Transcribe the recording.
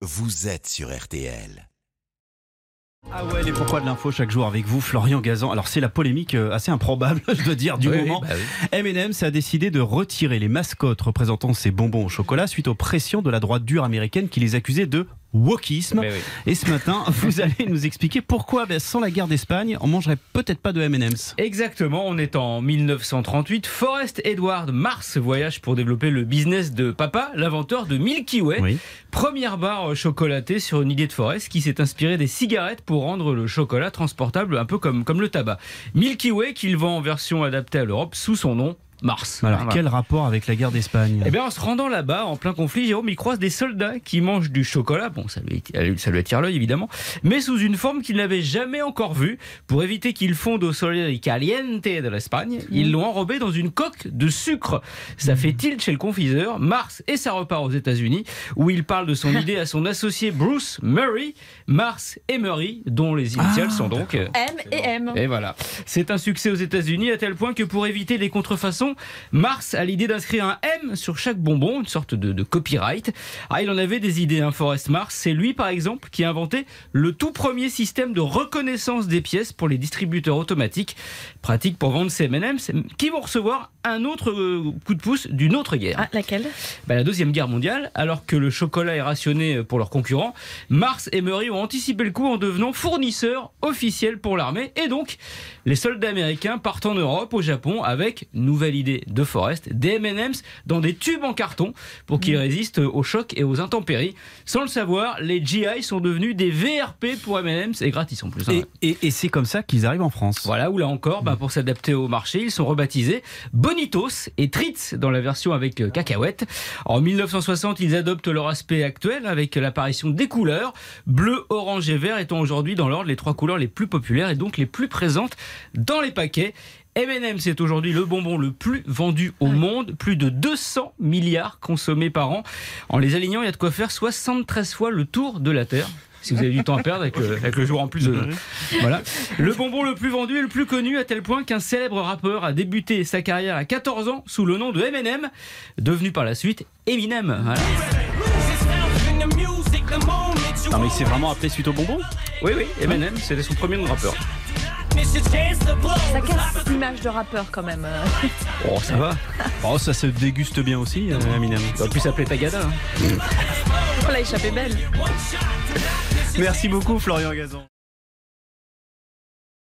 vous êtes sur RTL. Ah ouais, les pourquoi de l'info chaque jour avec vous, Florian Gazan. Alors c'est la polémique euh, assez improbable, je dois dire, du Oui, moment. bah oui. M&M's a décidé de retirer les mascottes représentant ces bonbons au chocolat suite aux pressions de la droite dure américaine qui les accusait de wokisme. Oui. Et ce matin, vous allez nous expliquer pourquoi, ben, sans la guerre d'Espagne, on mangerait peut-être pas de M&M's. Exactement, on est en 1938. Forrest Edward Mars voyage pour développer le business de papa, l'inventeur de Milky Way. Oui. Première barre chocolatée sur une idée de Forrest qui s'est inspiré des cigarettes pour rendre le chocolat transportable un peu comme, comme le tabac. Milky Way qu'il vend en version adaptée à l'Europe sous son nom Mars. Alors Voilà. quel rapport avec la guerre d'Espagne Eh bien, en se rendant là-bas, en plein conflit, Jérôme, il croise des soldats qui mangent du chocolat. Bon, ça lui, ça lui attire l'œil, évidemment, mais sous une forme qu'il n'avait jamais encore vue. Pour éviter qu'ils fondent au soleil caliente de l'Espagne, ils l'ont enrobé dans une coque de sucre. Ça fait tilt chez le confiseur. Mars et ça repart aux États-Unis, où il parle de son idée à son associé Bruce Murray. Mars et Murray, dont les initiales Ah, sont donc. euh, M et M. et voilà. C'est un succès aux États-Unis à tel point que pour éviter les contrefaçons, Mars a l'idée d'inscrire un M sur chaque bonbon, une sorte de, de copyright. Ah, il en avait des idées, hein, Forrest Mars. C'est lui, par exemple, qui a inventé le tout premier système de reconnaissance des pièces pour les distributeurs automatiques, pratique pour vendre ces M&M's, qui vont recevoir un autre euh, coup de pouce d'une autre guerre. Ah, laquelle? Bah, la deuxième guerre mondiale, alors que le chocolat est rationné pour leurs concurrents, Mars et Murray ont anticipé le coup en devenant fournisseurs officiels pour l'armée. Et donc, les soldats américains partent en Europe, au Japon, avec, nouvelle de Forrest, des M&M's dans des tubes en carton pour qu'ils résistent aux chocs et aux intempéries. Sans le savoir, les GI sont devenus des VRP pour M&M's et gratis en plus. hein. Et, et- et c'est comme ça qu'ils arrivent en France. Voilà, où là encore, bah, pour s'adapter au marché, ils sont rebaptisés Bonitos et Tritz dans la version avec euh, cacahuètes. En 1960, ils adoptent leur aspect actuel avec l'apparition des couleurs, bleu, orange et vert étant aujourd'hui dans l'ordre les trois couleurs les plus populaires et donc les plus présentes dans les paquets. M&M's c'est aujourd'hui le bonbon le plus vendu au monde, plus de 200 milliards consommés par an. En les alignant, il y a de quoi faire 73 fois le tour de la Terre. Si vous avez du temps à perdre avec le, avec le jour en plus. de- voilà. Le bonbon le plus vendu et le plus connu à tel point qu'un célèbre rappeur a débuté sa carrière à 14 ans sous le nom de Eminem, devenu par la suite Eminem. Voilà. Non mais c'est vraiment appelé suite au bonbon? Oui, oui, Eminem, c'était son premier nom de rappeur. Ça casse l'image de rappeur quand même. Oh, ça va. Oh ça se déguste bien aussi, euh, Eminem. Ça aurait pu s'appeler Tagada. hein. Oh, la échappée belle. Merci beaucoup Florian Gazan.